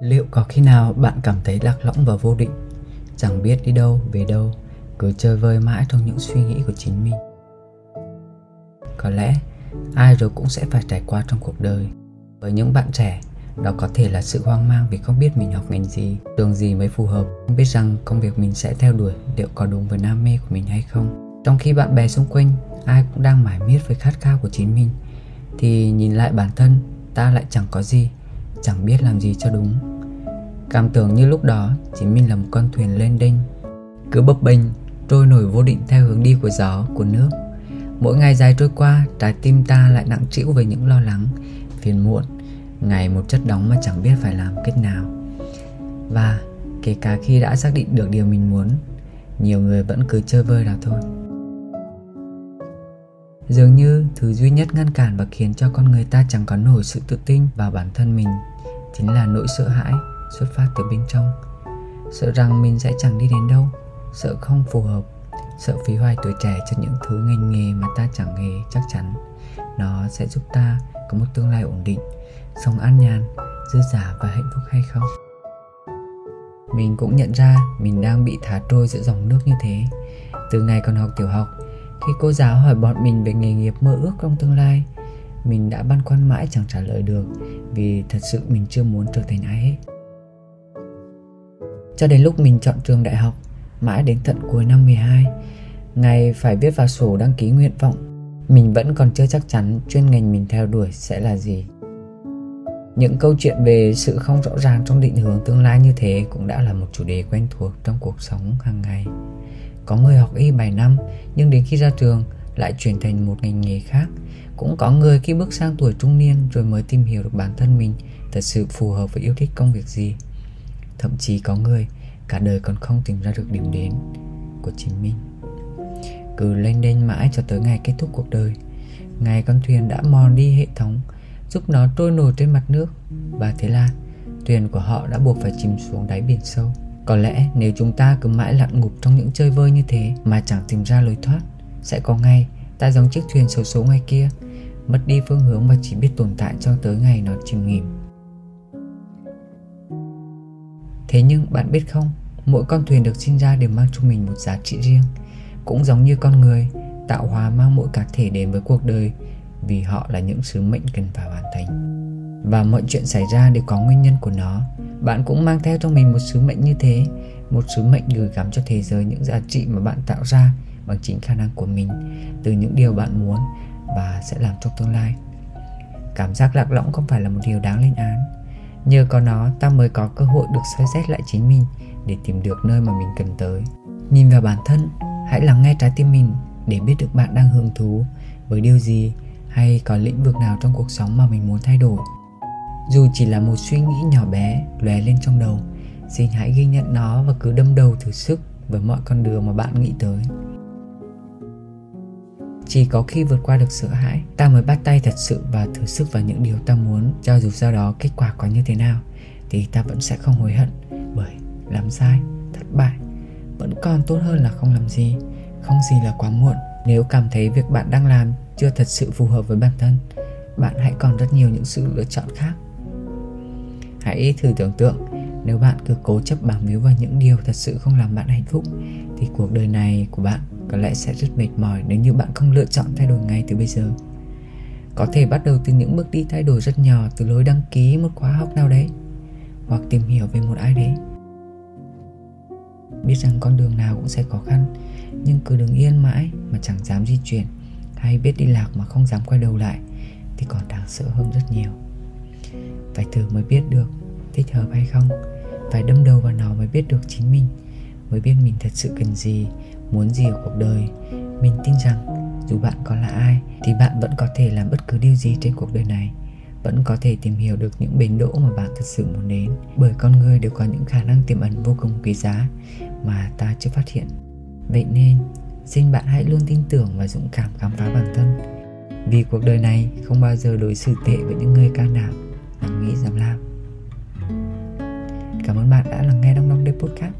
Liệu có khi nào bạn cảm thấy lạc lõng và vô định? Chẳng biết đi đâu, về đâu Cứ chơi vơi mãi trong những suy nghĩ của chính mình. Có lẽ ai rồi cũng sẽ phải trải qua trong cuộc đời. Với những bạn trẻ đó có thể là sự hoang mang vì không biết mình học ngành gì, trường gì mới phù hợp, không biết rằng công việc mình sẽ theo đuổi liệu có đúng với đam mê của mình hay không. Trong khi bạn bè xung quanh ai cũng đang mải miết với khát khao của chính mình, thì nhìn lại bản thân ta lại chẳng có gì, chẳng biết làm gì cho đúng. Cảm tưởng như lúc đó chỉ mình là một con thuyền lên đinh, cứ bấp bênh, trôi nổi vô định theo hướng đi của gió, của nước. Mỗi ngày dài trôi qua, trái tim ta lại nặng trĩu với những lo lắng, phiền muộn ngày một chất đóng mà chẳng biết phải làm cách nào và kể cả khi đã xác định được điều mình muốn nhiều người vẫn cứ chơi vơi đó thôi dường như thứ duy nhất ngăn cản và khiến cho con người ta chẳng có nổi sự tự tin vào bản thân mình chính là nỗi sợ hãi xuất phát từ bên trong. Sợ rằng mình sẽ chẳng đi đến đâu, sợ không phù hợp, sợ phí hoài tuổi trẻ cho những thứ ngành nghề mà ta chẳng hề chắc chắn. Nó sẽ giúp ta có một tương lai ổn định, sống an nhàn, dư giả và hạnh phúc hay không? Mình cũng nhận ra mình đang bị thả trôi giữa dòng nước như thế. Từ ngày còn học tiểu học, khi cô giáo hỏi bọn mình về nghề nghiệp mơ ước trong tương lai mình đã băn khoăn mãi chẳng trả lời được, vì thật sự mình chưa muốn trở thành ai hết cho đến lúc mình chọn trường đại học, mãi đến tận cuối năm 12 ngày phải viết vào sổ đăng ký nguyện vọng, mình vẫn còn chưa chắc chắn chuyên ngành mình theo đuổi sẽ là gì những câu chuyện về sự không rõ ràng trong định hướng tương lai như thế cũng đã là một chủ đề quen thuộc trong cuộc sống hàng ngày. Có người học y 7 năm, nhưng đến khi ra trường lại chuyển thành một ngành nghề khác. Cũng có người khi bước sang tuổi trung niên rồi mới tìm hiểu được bản thân mình thật sự phù hợp với yêu thích công việc gì. Thậm chí có người cả đời còn không tìm ra được điểm đến của chính mình. Cứ lênh đênh mãi cho tới ngày kết thúc cuộc đời. Ngày con thuyền đã mòn đi hệ thống, giúp nó trôi nổi trên mặt nước và thế là thuyền của họ đã buộc phải chìm xuống đáy biển sâu có lẽ nếu chúng ta cứ mãi lặn ngục trong những chơi vơi như thế mà chẳng tìm ra lối thoát, sẽ có ngày ta giống chiếc thuyền xấu số ngoài kia mất đi phương hướng và chỉ biết tồn tại cho tới ngày nó chìm nghỉm. Thế nhưng bạn biết không, mỗi con thuyền được sinh ra đều mang trong mình một giá trị riêng, cũng giống như con người, tạo hóa mang mỗi cá thể đến với cuộc đời vì họ là những sứ mệnh cần phải hoàn thành. Và mọi chuyện xảy ra đều có nguyên nhân của nó. Bạn cũng mang theo trong mình một sứ mệnh như thế, một sứ mệnh gửi gắm cho thế giới những giá trị mà bạn tạo ra bằng chính khả năng của mình, từ những điều bạn muốn và sẽ làm trong tương lai. Cảm giác lạc lõng không phải là một điều đáng lên án. Nhờ có nó, ta mới có cơ hội được soi xét lại chính mình để tìm được nơi mà mình cần tới. Nhìn vào bản thân, hãy lắng nghe trái tim mình để biết được bạn đang hứng thú với điều gì hay có lĩnh vực nào trong cuộc sống mà mình muốn thay đổi. Dù chỉ là một suy nghĩ nhỏ bé lóe lên trong đầu, xin hãy ghi nhận nó và cứ đâm đầu thử sức với mọi con đường mà bạn nghĩ tới chỉ có khi vượt qua được sợ hãi, ta mới bắt tay thật sự và thử sức vào những điều ta muốn. Cho dù sau đó kết quả có như thế nào, thì ta vẫn sẽ không hối hận. Bởi làm sai, thất bại, vẫn còn tốt hơn là không làm gì. Không gì là quá muộn. Nếu cảm thấy việc bạn đang làm chưa thật sự phù hợp với bản thân, bạn hãy còn rất nhiều những sự lựa chọn khác. Hãy thử tưởng tượng, nếu bạn cứ cố chấp bám víu vào những điều thật sự không làm bạn hạnh phúc, thì cuộc đời này của bạn có lẽ sẽ rất mệt mỏi nếu như bạn không lựa chọn thay đổi ngay từ bây giờ. Có thể bắt đầu từ những bước đi thay đổi rất nhỏ, từ lối đăng ký một khóa học nào đấy, hoặc tìm hiểu về một ai đấy. Biết rằng con đường nào cũng sẽ khó khăn, nhưng cứ đứng yên mãi mà chẳng dám di chuyển, hay biết đi lạc mà không dám quay đầu lại, thì còn đáng sợ hơn rất nhiều. Phải thử mới biết được thích hợp hay không, phải đâm đầu vào nó mới biết được chính mình, mới biết mình thật sự cần gì muốn gì ở cuộc đời. Mình tin rằng, dù bạn có là ai, thì bạn vẫn có thể làm bất cứ điều gì trên cuộc đời này. Vẫn có thể tìm hiểu được những bến đỗ mà bạn thật sự muốn đến. Bởi con người đều có những khả năng tiềm ẩn vô cùng quý giá mà ta chưa phát hiện. Vậy nên, xin bạn hãy luôn tin tưởng và dũng cảm khám phá bản thân. Vì cuộc đời này không bao giờ đối xử tệ với những người can đảm dám nghĩ dám làm. Cảm ơn bạn đã lắng nghe đông đông đêm podcast.